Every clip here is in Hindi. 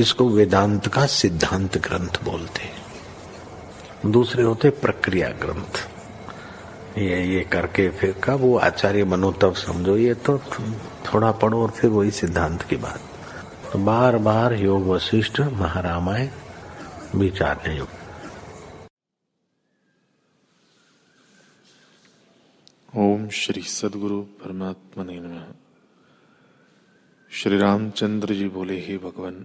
इसको वेदांत का सिद्धांत ग्रंथ बोलते हैं। दूसरे होते प्रक्रिया ग्रंथ। ये ये करके फिर कब वो आचार्य बनो, तब समझो, ये तो थोड़ा पढ़ो और फिर वही सिद्धांत की बात। तो बार बार योग वशिष्ठ महारामायण विचारने योग ओम श्री सदगुरु परमात्मा ने श्री रामचंद्र जी बोले, हे भगवान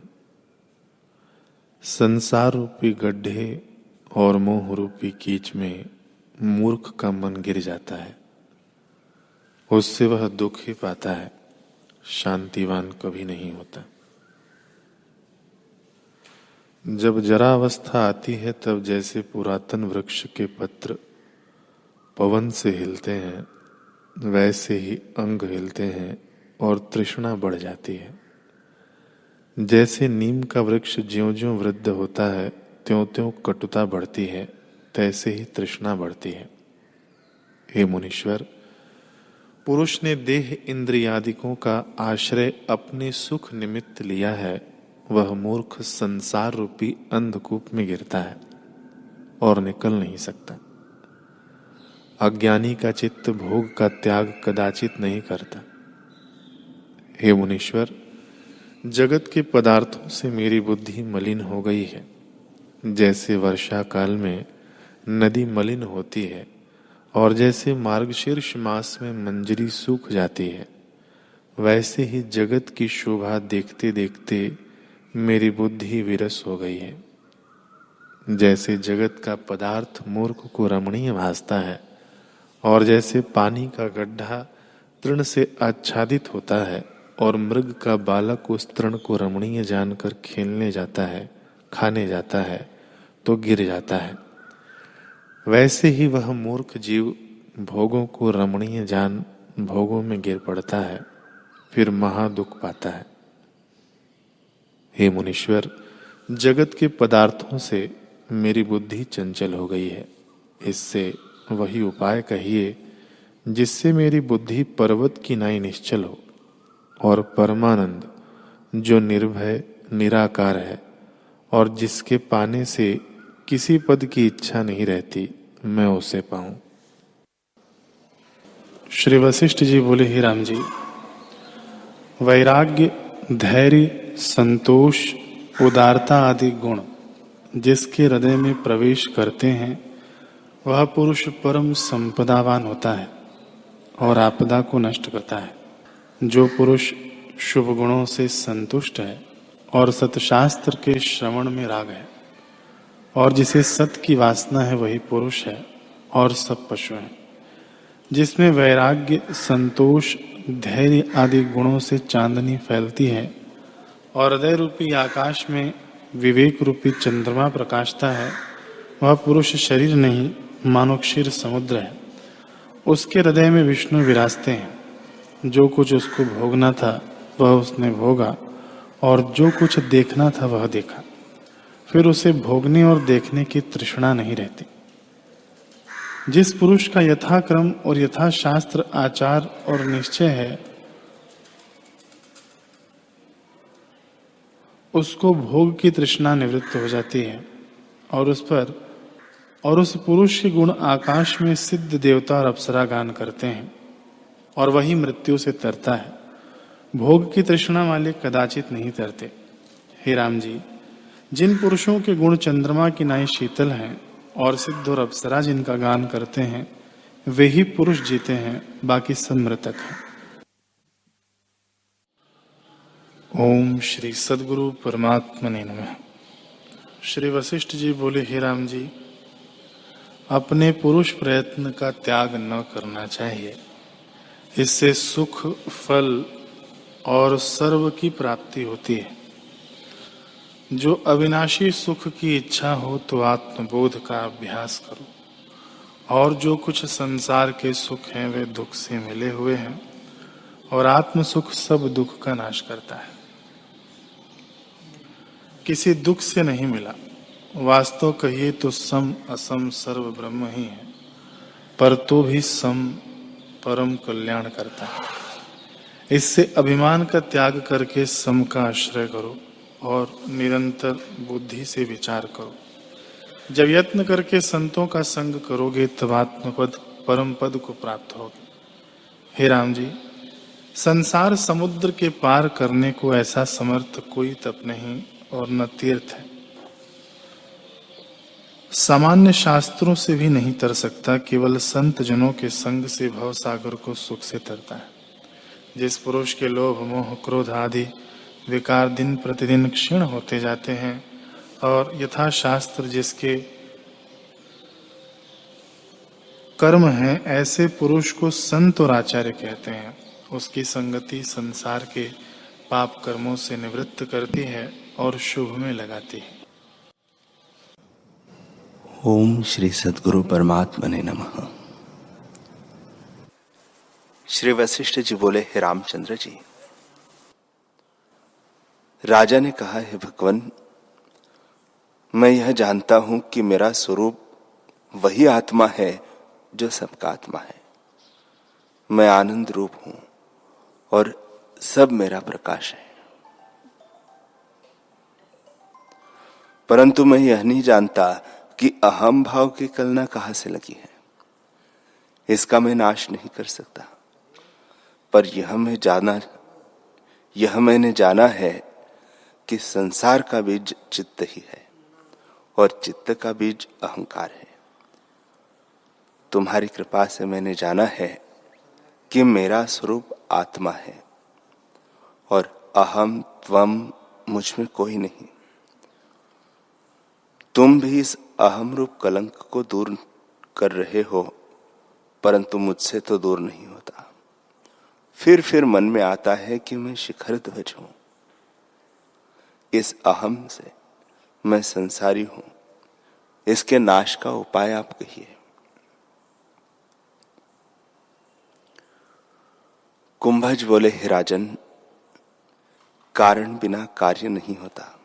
संसार रूपी गड्ढे और मोह रूपी कीच में मूर्ख का मन गिर जाता है। उससे वह दुख ही पाता है, शांतिवान कभी नहीं होता। जब जरा अवस्था आती है, तब जैसे पुरातन वृक्ष के पत्र पवन से हिलते हैं, वैसे ही अंग हिलते हैं और तृष्णा बढ़ जाती है। जैसे नीम का वृक्ष ज्यो ज्यो वृद्ध होता है त्यों त्यों कटुता बढ़ती है, तैसे ही तृष्णा बढ़ती है। हे मुनीश्वर, पुरुष ने देह इंद्रियादिकों का आश्रय अपने सुख निमित्त लिया है, वह मूर्ख संसार रूपी अंधकूप में गिरता है और निकल नहीं सकता। अज्ञानी का चित्त भोग का त्याग कदाचित नहीं करता। हे मुनीश्वर जगत के पदार्थों से मेरी बुद्धि मलिन हो गई है। जैसे वर्षा काल में नदी मलिन होती है, और जैसे मार्गशीर्ष मास में मंजरी सूख जाती है, वैसे ही जगत की शोभा देखते देखते मेरी बुद्धि विरस हो गई है। जैसे जगत का पदार्थ मूर्ख को रमणीय भासता है, और जैसे पानी का गड्ढा तृण से आच्छादित होता है और मृग का बालक उस तृण को रमणीय जानकर खेलने जाता है, खाने जाता है तो गिर जाता है। वैसे ही वह मूर्ख जीव भोगों को रमणीय जान भोगों में गिर पड़ता है, फिर महा दुख पाता है। हे मुनीश्वर, जगत के पदार्थों से मेरी बुद्धि चंचल हो गई है। इससे वही उपाय कहिए जिससे मेरी बुद्धि पर्वत की नाई निश्चल हो। और परमानंद, जो निर्भय, निराकार है, और जिसके पाने से किसी पद की इच्छा नहीं रहती, मैं उसे पाऊँ। श्री वशिष्ठ जी बोले, ही राम जी, वैराग्य, धैर्य, संतोष, उदारता आदि गुण, जिसके हृदय में प्रवेश करते हैं, वह पुरुष परम संपदावान होता है और आपदा को नष्ट करता है। जो पुरुष शुभ गुणों से संतुष्ट है और सतशास्त्र के श्रवण में राग है, और जिसे सत की वासना है, वही पुरुष है और सब पशु हैं। जिसमें वैराग्य, संतोष, धैर्य आदि गुणों से चांदनी फैलती है और हृदय रूपी आकाश में विवेक रूपी चंद्रमा प्रकाशता है, वह पुरुष शरीर नहीं मानो क्षीर समुद्र है। उसके हृदय में विष्णु विराजते हैं। जो कुछ उसको भोगना था, वह उसने भोगा और जो कुछ देखना था, वह देखा। फिर उसे भोगने और देखने की तृष्णा नहीं रहती। जिस पुरुष का यथाक्रम और यथाशास्त्र आचार और निश्चय है, उसको भोग की तृष्णा निवृत्त हो जाती है और उस पर और उस पुरुष के गुण आकाश में सिद्ध देवता और अप्सरा गान करते हैं। और वही मृत्यु से तरता है। भोग की तृष्णा वाले कदाचित नहीं तरते। हे राम जी, जिन पुरुषों के गुण चंद्रमा की नाई शीतल हैं और सिद्ध और अप्सरा जिनका गान करते हैं, वे ही पुरुष जीते हैं, बाकी सब मृतक हैं। ओम श्री सदगुरु परमात्मा ने नमः। श्री वशिष्ठ जी बोले, हे राम जी, अपने पुरुष प्रयत्न का त्याग न करना चाहिए। इससे सुख, फल और सर्व की प्राप्ति होती है। जो अविनाशी सुख की इच्छा हो तो आत्मबोध का अभ्यास करो। और जो कुछ संसार के सुख हैं, वे दुख से मिले हुए हैं और आत्म सुख सब दुख का नाश करता है। किसी दुख से नहीं मिला। वास्तव कहिए तो सम असम सर्व ब्रह्म ही है। पर तो भी सम परम कल्याण करता है। इससे अभिमान का त्याग करके सम का आश्रय करो और निरंतर बुद्धि से विचार करो। जब यत्न करके संतों का संग करोगे, तब आत्मपद परम पद को प्राप्त होगे। हे राम जी, संसार समुद्र के पार करने को ऐसा समर्थ कोई तप नहीं और न तीर्थ है। सामान्य शास्त्रों से भी नहीं तर सकता, केवल संत जनों के संग से भव सागर को सुख से तरता है। जिस पुरुष के लोभ, मोह, क्रोध आदि विकार दिन प्रतिदिन क्षीण होते जाते हैं, और यथा शास्त्र जिसके कर्म है, ऐसे पुरुष को संत और आचार्य कहते हैं। उसकी संगति संसार के पाप कर्मों से निवृत्त करती है और शुभ में लगाती है। ओम श्री सदगुरु परमात्मा ने नमः। श्री वशिष्ठ जी बोले, हे रामचंद्र जी, राजा ने कहा, हे भगवान, मैं यह जानता हूँ कि मेरा स्वरूप वही आत्मा है जो सबका आत्मा है। मैं आनंद रूप हूँ और सब मेरा प्रकाश है। परंतु मैं यह नहीं जानता कि अहम भाव की कलना कहाँ से लगी है? इसका मैं नाश नहीं कर सकता। पर यह मैं जाना, यह मैंने जाना है कि संसार का बीज चित्त ही है और चित्त का बीज अहंकार है। तुम्हारी कृपा से मैंने जाना है कि मेरा स्वरूप आत्मा है और अहम त्वम मुझमें कोई नहीं। तुम भी इस अहम रूप कलंक को दूर कर रहे हो, परंतु मुझसे तो दूर नहीं होता। फिर फिर मन में आता है कि मैं शिखर ध्वज हूँ। इस अहम से मैं संसारी हूँ। इसके नाश का उपाय आप कहिए। कुंभज बोले, हे राजन, कारण बिना कार्य नहीं होता।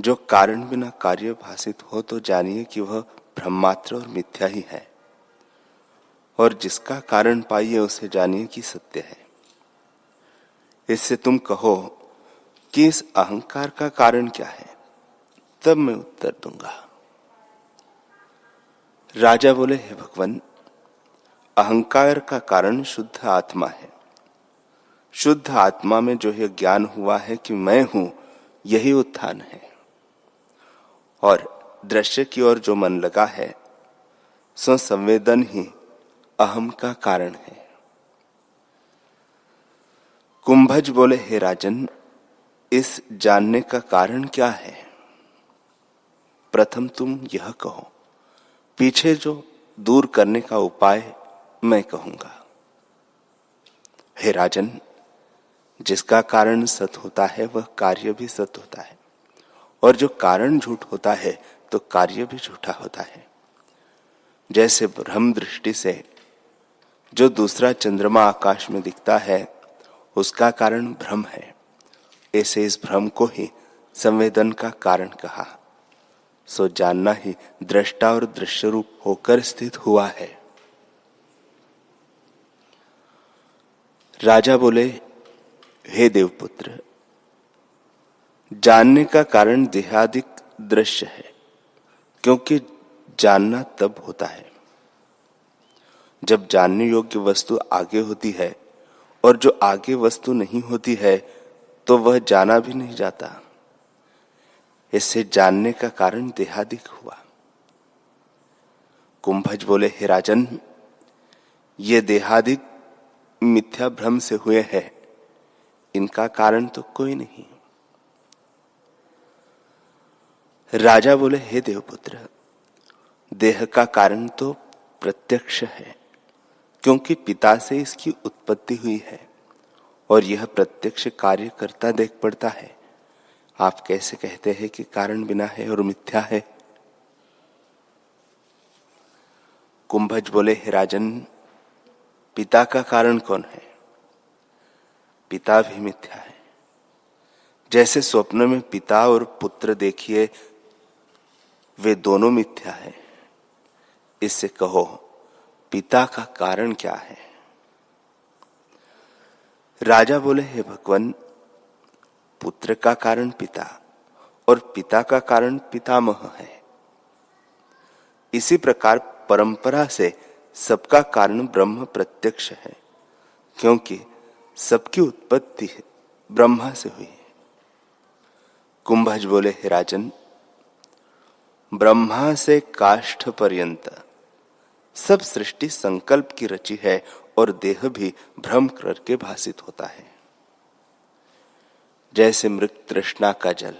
जो कारण बिना कार्य भाषित हो तो जानिए कि वह ब्रह्मात्र और मिथ्या ही है। और जिसका कारण पाइए उसे जानिए कि सत्य है। इससे तुम कहो कि इस अहंकार का कारण क्या है? तब मैं उत्तर दूँगा। राजा बोले, हे भगवान, अहंकार का कारण शुद्ध आत्मा है। शुद्ध आत्मा में जो है ज्ञान हुआ है कि मैं हूँ, यही उत्थान है। और दृश्य की ओर जो मन लगा है, सो संवेदन ही अहम का कारण है। कुंभज बोले, हे राजन, इस जानने का कारण क्या है? प्रथम तुम यह कहो, पीछे जो दूर करने का उपाय मैं कहूँगा। हे राजन, जिसका कारण सत होता है, वह कार्य भी सत होता है। और जो कारण झूठ होता है तो कार्य भी झूठा होता है। जैसे ब्रह्म दृष्टि से जो दूसरा चंद्रमा आकाश में दिखता है, उसका कारण भ्रम है। ऐसे इस भ्रम को ही संवेदन का कारण कहा। सो जानना ही दृष्टा और दृश्य रूप होकर स्थित हुआ है। राजा बोले, हे देवपुत्र जानने का कारण देहादिक दृश्य है, क्योंकि जानना तब होता है जब जानने योग्य वस्तु आगे होती है और जो आगे वस्तु नहीं होती है तो वह जाना भी नहीं जाता। इससे जानने का कारण देहादिक हुआ। कुंभज बोले, हे राजन, ये देहादिक मिथ्या भ्रम से हुए हैं। इनका कारण तो कोई नहीं। राजा बोले, हे देवपुत्र, देह का कारण तो प्रत्यक्ष है, क्योंकि पिता से इसकी उत्पत्ति हुई है, और यह प्रत्यक्ष कार्य करता देख पड़ता है। आप कैसे कहते हैं कि कारण बिना है और मिथ्या है? कुंभज बोले, हे राजन, पिता का कारण कौन है? पिता भी मिथ्या है। जैसे स्वप्न में पिता और पुत्र देखिए वे दोनों मिथ्या है। इससे कहो, पिता का कारण क्या है? राजा बोले, हे भगवान, पुत्र का कारण पिता और पिता का कारण पितामह है। इसी प्रकार परंपरा से सबका कारण ब्रह्म प्रत्यक्ष है, क्योंकि सबकी उत्पत्ति ब्रह्मा से हुई है। कुंभज बोले, हे राजन ब्रह्मा से काष्ठ पर्यंत। सब सृष्टि संकल्प की रची है और देह भी भ्रम करके भाषित होता है। जैसे मृत तृष्णा का जल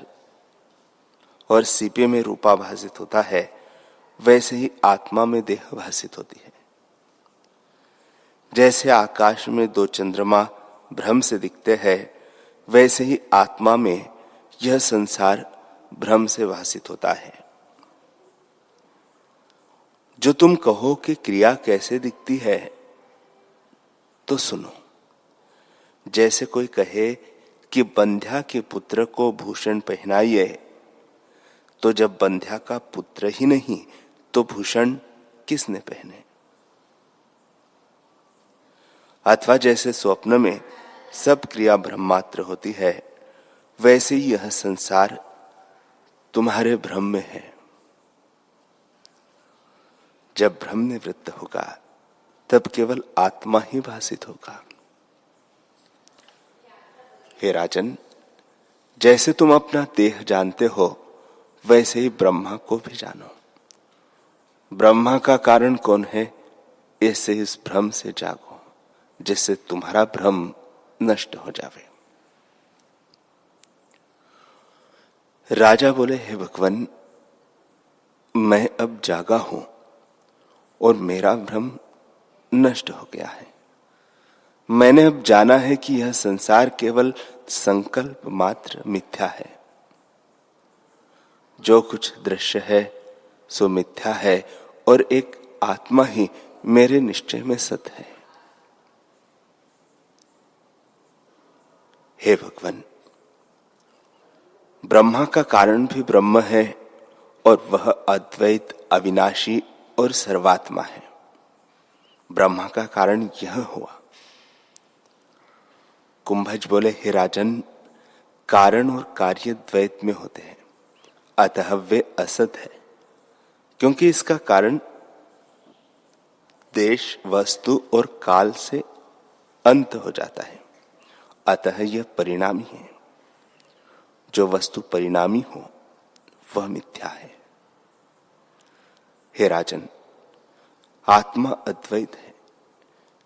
और सीपे में रूपा भाषित होता है, वैसे ही आत्मा में देह भाषित होती है। जैसे आकाश में दो चंद्रमा भ्रम से दिखते हैं, वैसे ही आत्मा में यह संसार भ्रम से भाषित होता है। जो तुम कहो कि क्रिया कैसे दिखती है तो सुनो। जैसे कोई कहे कि बंध्या के पुत्र को भूषण पहनाइए तो जब बंध्या का पुत्र ही नहीं तो भूषण किसने पहने? अथवा जैसे स्वप्न में सब क्रिया ब्रह्मात्र होती है, वैसे ही यह संसार तुम्हारे भ्रम में है। जब भ्रम निवृत्त होगा, तब केवल आत्मा ही भाषित होगा। हे राजन, जैसे तुम अपना देह जानते हो, वैसे ही ब्रह्मा को भी जानो। ब्रह्मा का कारण कौन है, ऐसे इस भ्रम से जागो, जिससे तुम्हारा भ्रम नष्ट हो जावे। राजा बोले, हे भगवान, मैं अब जागा हूँ। और मेरा भ्रम नष्ट हो गया है। मैंने अब जाना है कि यह संसार केवल संकल्प मात्र मिथ्या है। जो कुछ दृश्य है, सो मिथ्या है और एक आत्मा ही मेरे निश्चय में सत है। हे भगवान, ब्रह्मा का कारण भी ब्रह्म है और वह अद्वैत, अविनाशी और सर्वात्मा है। ब्रह्मा का कारण यह हुआ। कुंभज बोले, हे राजन, कारण और कार्य द्वैत में होते हैं। अतः वे असत है, क्योंकि इसका कारण देश, वस्तु और काल से अंत हो जाता है। अतः यह परिणामी है। जो वस्तु परिणामी हो, वह मिथ्या है। हे राजन, आत्मा अद्वैत है,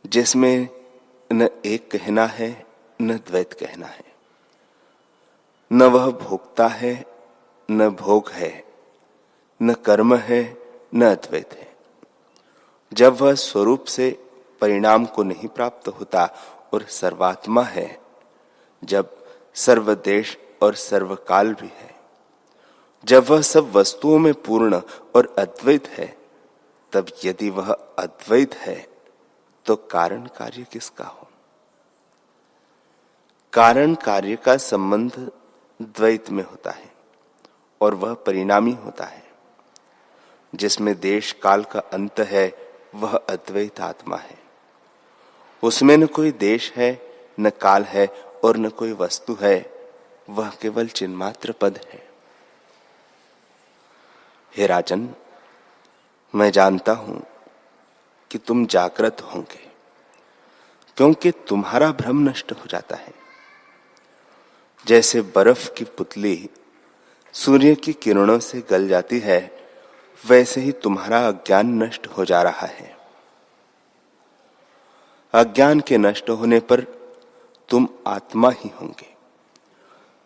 जिसमें न एक कहना है, न द्वैत कहना है। न वह भोगता है, न भोग है, न कर्म है, न अद्वैत है। जब वह स्वरूप से परिणाम को नहीं प्राप्त होता और सर्वात्मा है, जब सर्वदेश और सर्वकाल भी है जब वह सब वस्तुओं में पूर्ण और अद्वैत है, तब यदि वह अद्वैत है तो कारण कार्य किसका हो? कारण कार्य का संबंध द्वैत में होता है और वह परिणामी होता है। जिसमें देश काल का अंत है, वह अद्वैत आत्मा है। उसमें न कोई देश है, न काल है और न कोई वस्तु है, वह केवल चिन्मात्र पद है। हे राजन, मैं जानता हूँ कि तुम जागृत होंगे, क्योंकि तुम्हारा भ्रम नष्ट हो जाता है। जैसे बर्फ़ की पुतली सूर्य की किरणों से गल जाती है, वैसे ही तुम्हारा अज्ञान नष्ट हो जा रहा है। अज्ञान के नष्ट होने पर तुम आत्मा ही होंगे।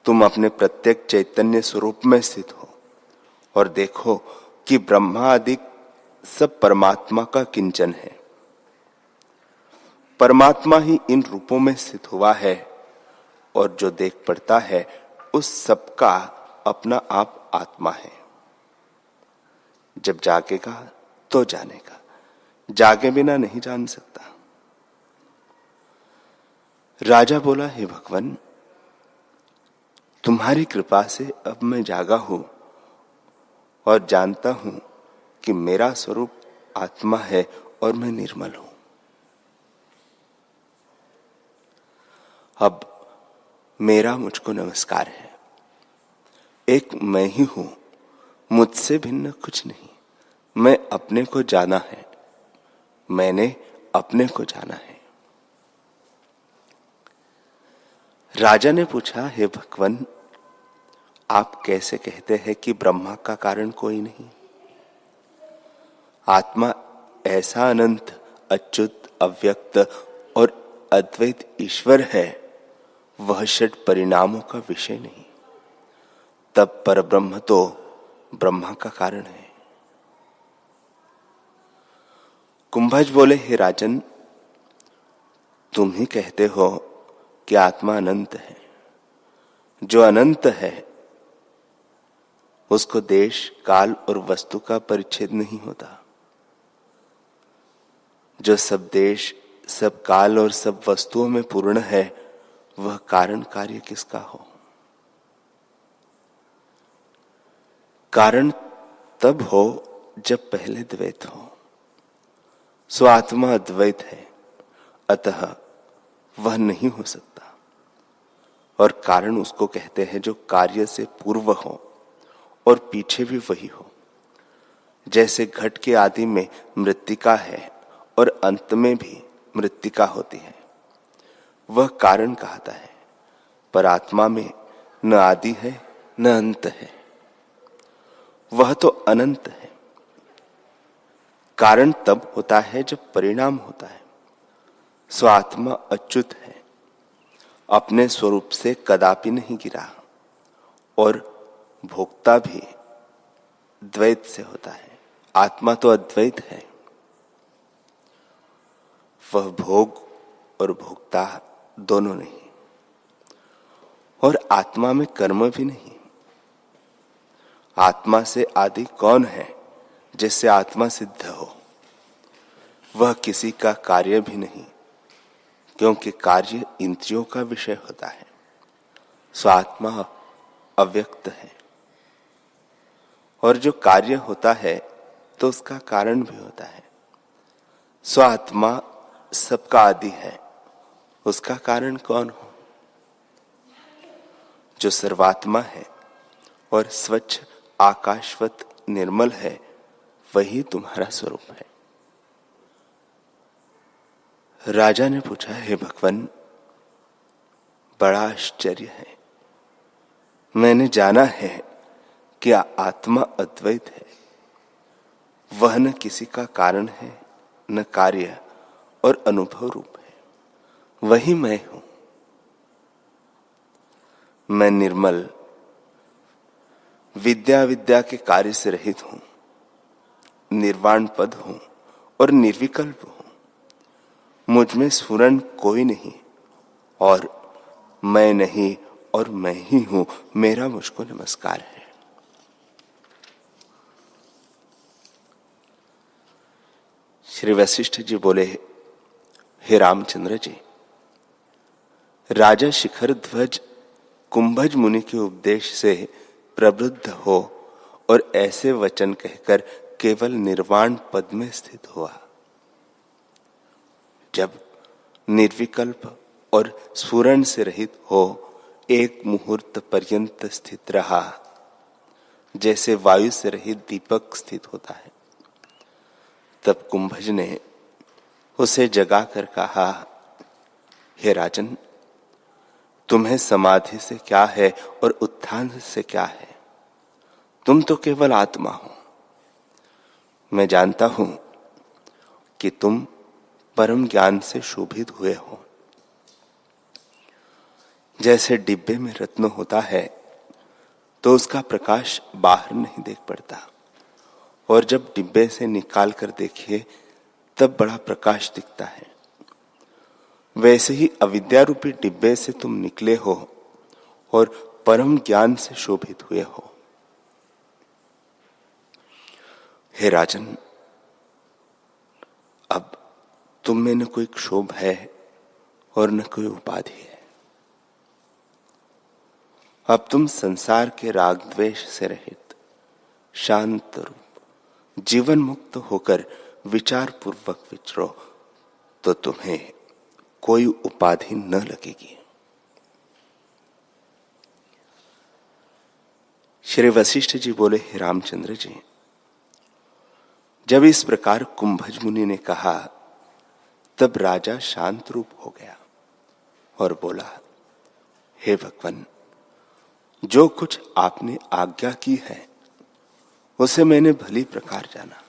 तुम अपने प्रत्येक चैतन्य स्वरूप में स्थित और देखो कि ब्रह्मा आदि सब परमात्मा का किंचन है। परमात्मा ही इन रूपों में स्थित हुआ है और जो देख पड़ता है, उस सब का अपना आप आत्मा है। जब जागेगा तो जानेगा। जागे बिना नहीं जान सकता। राजा बोला, हे भगवान, तुम्हारी कृपा से अब मैं जागा हूँ। और जानता हूँ कि मेरा स्वरूप आत्मा है और मैं निर्मल हूँ। अब मेरा मुझको नमस्कार है। एक मैं ही हूँ, मुझसे भिन्न कुछ नहीं। मैं अपने को जाना है। मैंने अपने को जाना है। राजा ने पूछा, हे भगवान आप कैसे कहते हैं कि ब्रह्मा का कारण कोई नहीं? आत्मा ऐसा अनंत, अच्युत, अव्यक्त और अद्वैत ईश्वर है, वह षट परिणामों का विषय नहीं। तब पर ब्रह्म तो ब्रह्मा का कारण है। कुंभज बोले, हे राजन, तुम ही कहते हो कि आत्मा अनंत है। जो अनंत है उसको देश, काल और वस्तु का परिच्छेद नहीं होता। जो सब देश, सब काल और सब वस्तुओं में पूर्ण है, वह कारण कार्य किसका हो? कारण तब हो जब पहले द्वैत हो। स्वात्मा अद्वैत है, अतः वह नहीं हो सकता। और कारण उसको कहते हैं जो कार्य से पूर्व हो। और पीछे भी वही हो। जैसे घट के आदि में मृतिका है और अंत में भी मृतिका होती है। वह कारण कहता है पर आत्मा में न आदि है, न अंत है। वह तो अनंत है। कारण तब होता है जब परिणाम होता है। स्वात्मा अच्युत है। अपने स्वरूप से कदापि नहीं गिरा और भोक्ता भी द्वैत से होता है। आत्मा तो अद्वैत है। वह भोग और भोक्ता दोनों नहीं। और आत्मा में कर्म भी नहीं। आत्मा से आदि कौन है जिससे आत्मा सिद्ध हो? वह किसी का कार्य भी नहीं, क्योंकि कार्य इंद्रियों का विषय होता है। स्वात्मा अव्यक्त है। और जो कार्य होता है तो उसका कारण भी होता है। स्वात्मा सबका आदि है। उसका कारण कौन हो? जो सर्वात्मा है और स्वच्छ, आकाशवत, निर्मल है, वही तुम्हारा स्वरूप है। राजा ने पूछा, हे भगवान, बड़ा आश्चर्य है। मैंने जाना है कि आत्मा अद्वैत है? वह न किसी का कारण है, न कार्य और अनुभव रूप है। वही मैं हूँ। मैं निर्मल विद्या विद्या के कार्य से रहित हूँ, निर्वाण पद हूँ और निर्विकल्प हूँ। मुझमें स्फुरन कोई नहीं और मैं नहीं और मैं ही हूँ। मेरा मुझको नमस्कार है। श्री वशिष्ठ जी बोले, हे रामचंद्र जी, राजा शिखर ध्वज कुंभज मुनि के उपदेश से प्रवृद्ध हो और ऐसे वचन कहकर केवल निर्वाण पद में स्थित हुआ। जब निर्विकल्प और स्फुरन से रहित हो, एक मुहूर्त पर्यंत स्थित रहा, जैसे वायु से रहित दीपक स्थित होता है। तब कुंभज ने उसे जगाकर कहा, हे राजन, तुम्हें समाधि से क्या है और उत्थान से क्या है? तुम तो केवल आत्मा हो। मैं जानता हूँ कि तुम परम ज्ञान से शोभित हुए हो। जैसे डिब्बे में रत्न होता है तो उसका प्रकाश बाहर नहीं देख पड़ता। और जब डिब्बे से निकाल कर देखिए, तब बड़ा प्रकाश दिखता है। वैसे ही अविद्या रूपी डिब्बे से तुम निकले हो और परम ज्ञान से शोभित हुए हो। हे राजन, अब तुम में न कोई क्षोभ है और न कोई उपाधि है। अब तुम संसार के राग द्वेष से रहित, शांत रूप जीवन मुक्त होकर विचार पूर्वक विचरो तो तुम्हें कोई उपाधि न लगेगी। श्री वशिष्ठ जी बोले, हे रामचंद्र जी, जब इस प्रकार कुंभज मुनि ने कहा, तब राजा शांत रूप हो गया और बोला, हे भगवान, जो कुछ आपने आज्ञा की है उसे मैंने भली प्रकार जाना।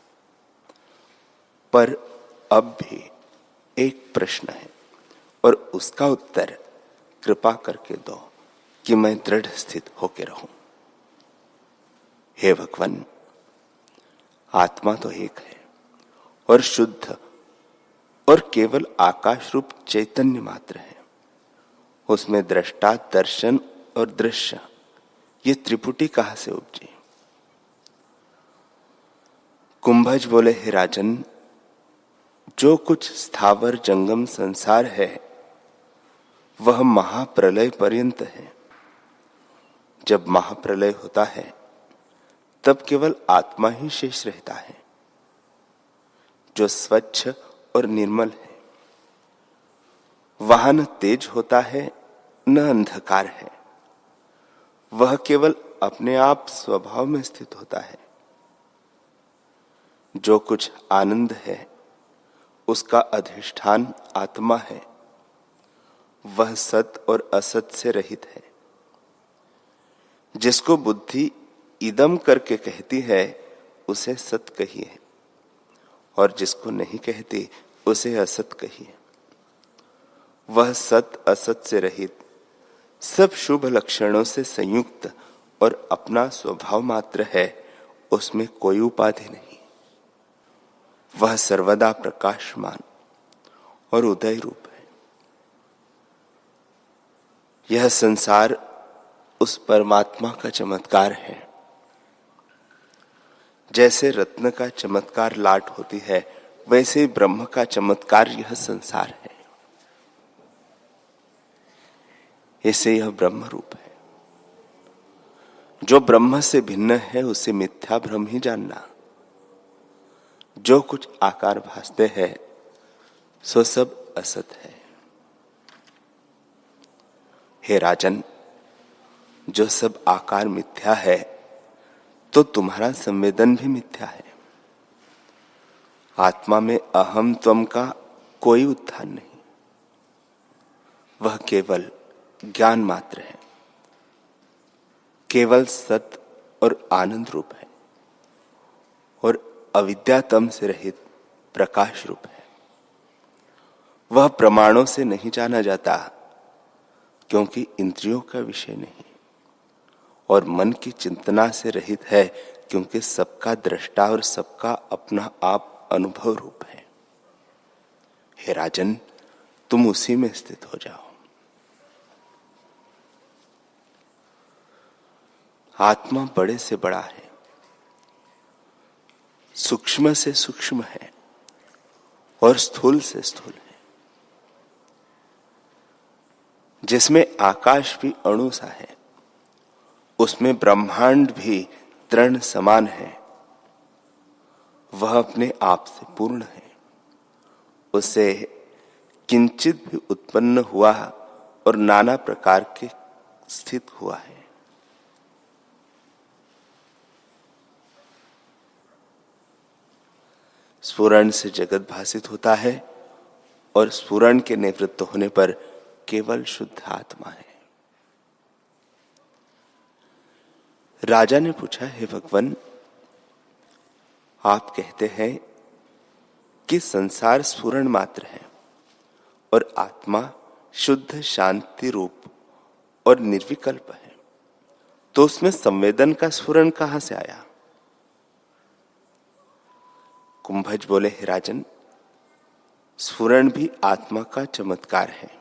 पर अब भी एक प्रश्न है और उसका उत्तर कृपा करके दो कि मैं दृढ़ स्थित होके रहूँ। हे भगवान, आत्मा तो एक है और शुद्ध और केवल आकाश रूप चैतन्य मात्र है। उसमें दृष्टा दर्शन और दृश्य, ये त्रिपुटी कहाँ से उपजी? कुंभज बोले, हे राजन, जो कुछ स्थावर जंगम संसार है, वह महाप्रलय पर्यंत है। जब महाप्रलय होता है, तब केवल आत्मा ही शेष रहता है, जो स्वच्छ और निर्मल है। वहाँ न तेज होता है, न अंधकार है। वह केवल अपने आप स्वभाव में स्थित होता है। जो कुछ आनंद है, उसका अधिष्ठान आत्मा है। वह सत और असत से रहित है। जिसको बुद्धि इदम करके कहती है, उसे सत कहिए और जिसको नहीं कहती, उसे असत कहिए वह सत असत से रहित, सब शुभ लक्षणों से संयुक्त और अपना स्वभाव मात्र है, उसमें कोई उपाधि नहीं। वह सर्वदा प्रकाशमान और उदय रूप है। यह संसार उस परमात्मा का चमत्कार है। जैसे रत्न का चमत्कार लाट होती है, वैसे ब्रह्म का चमत्कार यह संसार है। ऐसे यह ब्रह्म रूप है। जो ब्रह्म से भिन्न है, उसे मिथ्या ब्रह्म ही जानना। जो कुछ आकार भासते हैं, सो सब असत है। हे राजन, जो सब आकार मिथ्या है तो तुम्हारा संवेदन भी मिथ्या है। आत्मा में अहम त्वम का कोई उत्थान नहीं। वह केवल ज्ञान मात्र है। केवल सत और आनंद रूप है। अविद्यातम से रहित प्रकाश रूप है। वह प्रमाणों से नहीं जाना जाता, क्योंकि इंद्रियों का विषय नहीं। और मन की चिंतना से रहित है, क्योंकि सबका दृष्टा और सबका अपना आप अनुभव रूप है। हे राजन, तुम उसी में स्थित हो जाओ। आत्मा बड़े से बड़ा है। सूक्ष्म से सूक्ष्म है और स्थूल से स्थूल है। जिसमें आकाश भी अणु सा है, उसमें ब्रह्मांड भी तृण समान है, वह अपने आप से पूर्ण है। उसे किंचित भी उत्पन्न हुआ और नाना प्रकार के स्थित हुआ है। स्फुरण से जगत भाषित होता है और स्फुरण के निवृत्त होने पर केवल शुद्ध आत्मा है। राजा ने पूछा, हे भगवान, आप कहते हैं कि संसार स्फुरण मात्र है और आत्मा शुद्ध, शांति रूप और निर्विकल्प है तो उसमें संवेदन का स्फुरण कहाँ से आया? कुंभज बोले, हे राजन स्फुरण भी आत्मा का चमत्कार है।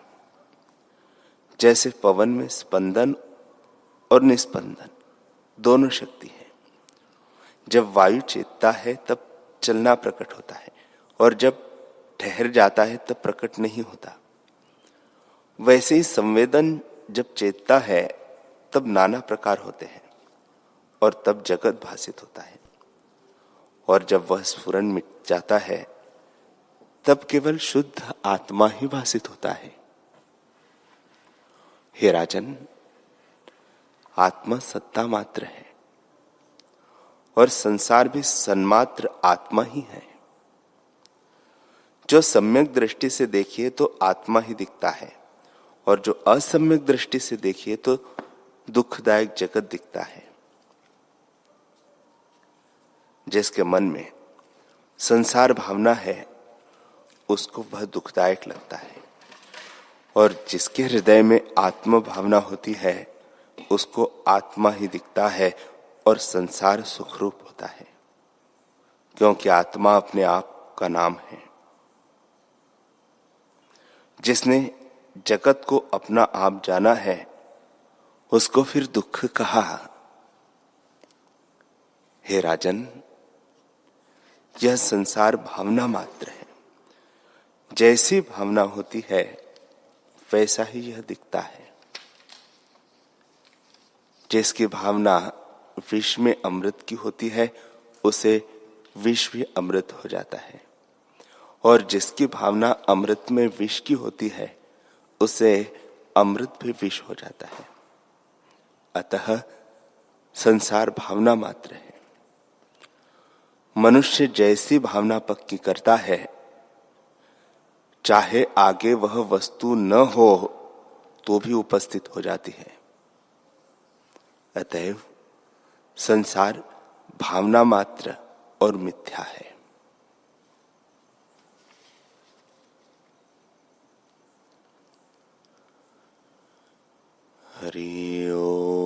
जैसे पवन में स्पंदन और निस्पंदन, दोनों शक्ति है। जब वायु चेतता है, तब चलना प्रकट होता है, और जब ठहर जाता है, तब प्रकट नहीं होता। वैसे ही संवेदन जब चेतता है, तब नाना प्रकार होते हैं, और तब जगत भाषित होता है। और जब वह स्फुरन मिट जाता है, तब केवल शुद्ध आत्मा ही भाषित होता है। हे राजन, आत्मा सत्ता मात्र है और संसार भी सन्मात्र आत्मा ही है। जो सम्यक दृष्टि से देखिए तो आत्मा ही दिखता है और जो असम्यक दृष्टि से देखिए तो दुखदायक जगत दिखता है। जिसके मन में संसार भावना है, उसको वह दुखदायक लगता है। और जिसके हृदय में आत्म भावना होती है, उसको आत्मा ही दिखता है और संसार सुखरूप होता है। क्योंकि आत्मा अपने आप का नाम है। जिसने जगत को अपना आप जाना है, उसको फिर दुख कहा। हे राजन यह संसार भावना मात्र है। जैसी भावना होती है, वैसा ही यह दिखता है। जिसकी भावना विष में अमृत की होती है, उसे विष भी अमृत हो जाता है। और जिसकी भावना अमृत में विष की होती है, उसे अमृत भी विष हो जाता है। अतः संसार भावना मात्र है। मनुष्य जैसी भावना पक्की करता है। चाहे आगे वह वस्तु न हो तो भी उपस्थित हो जाती है। अतएव, संसार भावना मात्र और मिथ्या है। हरि हरि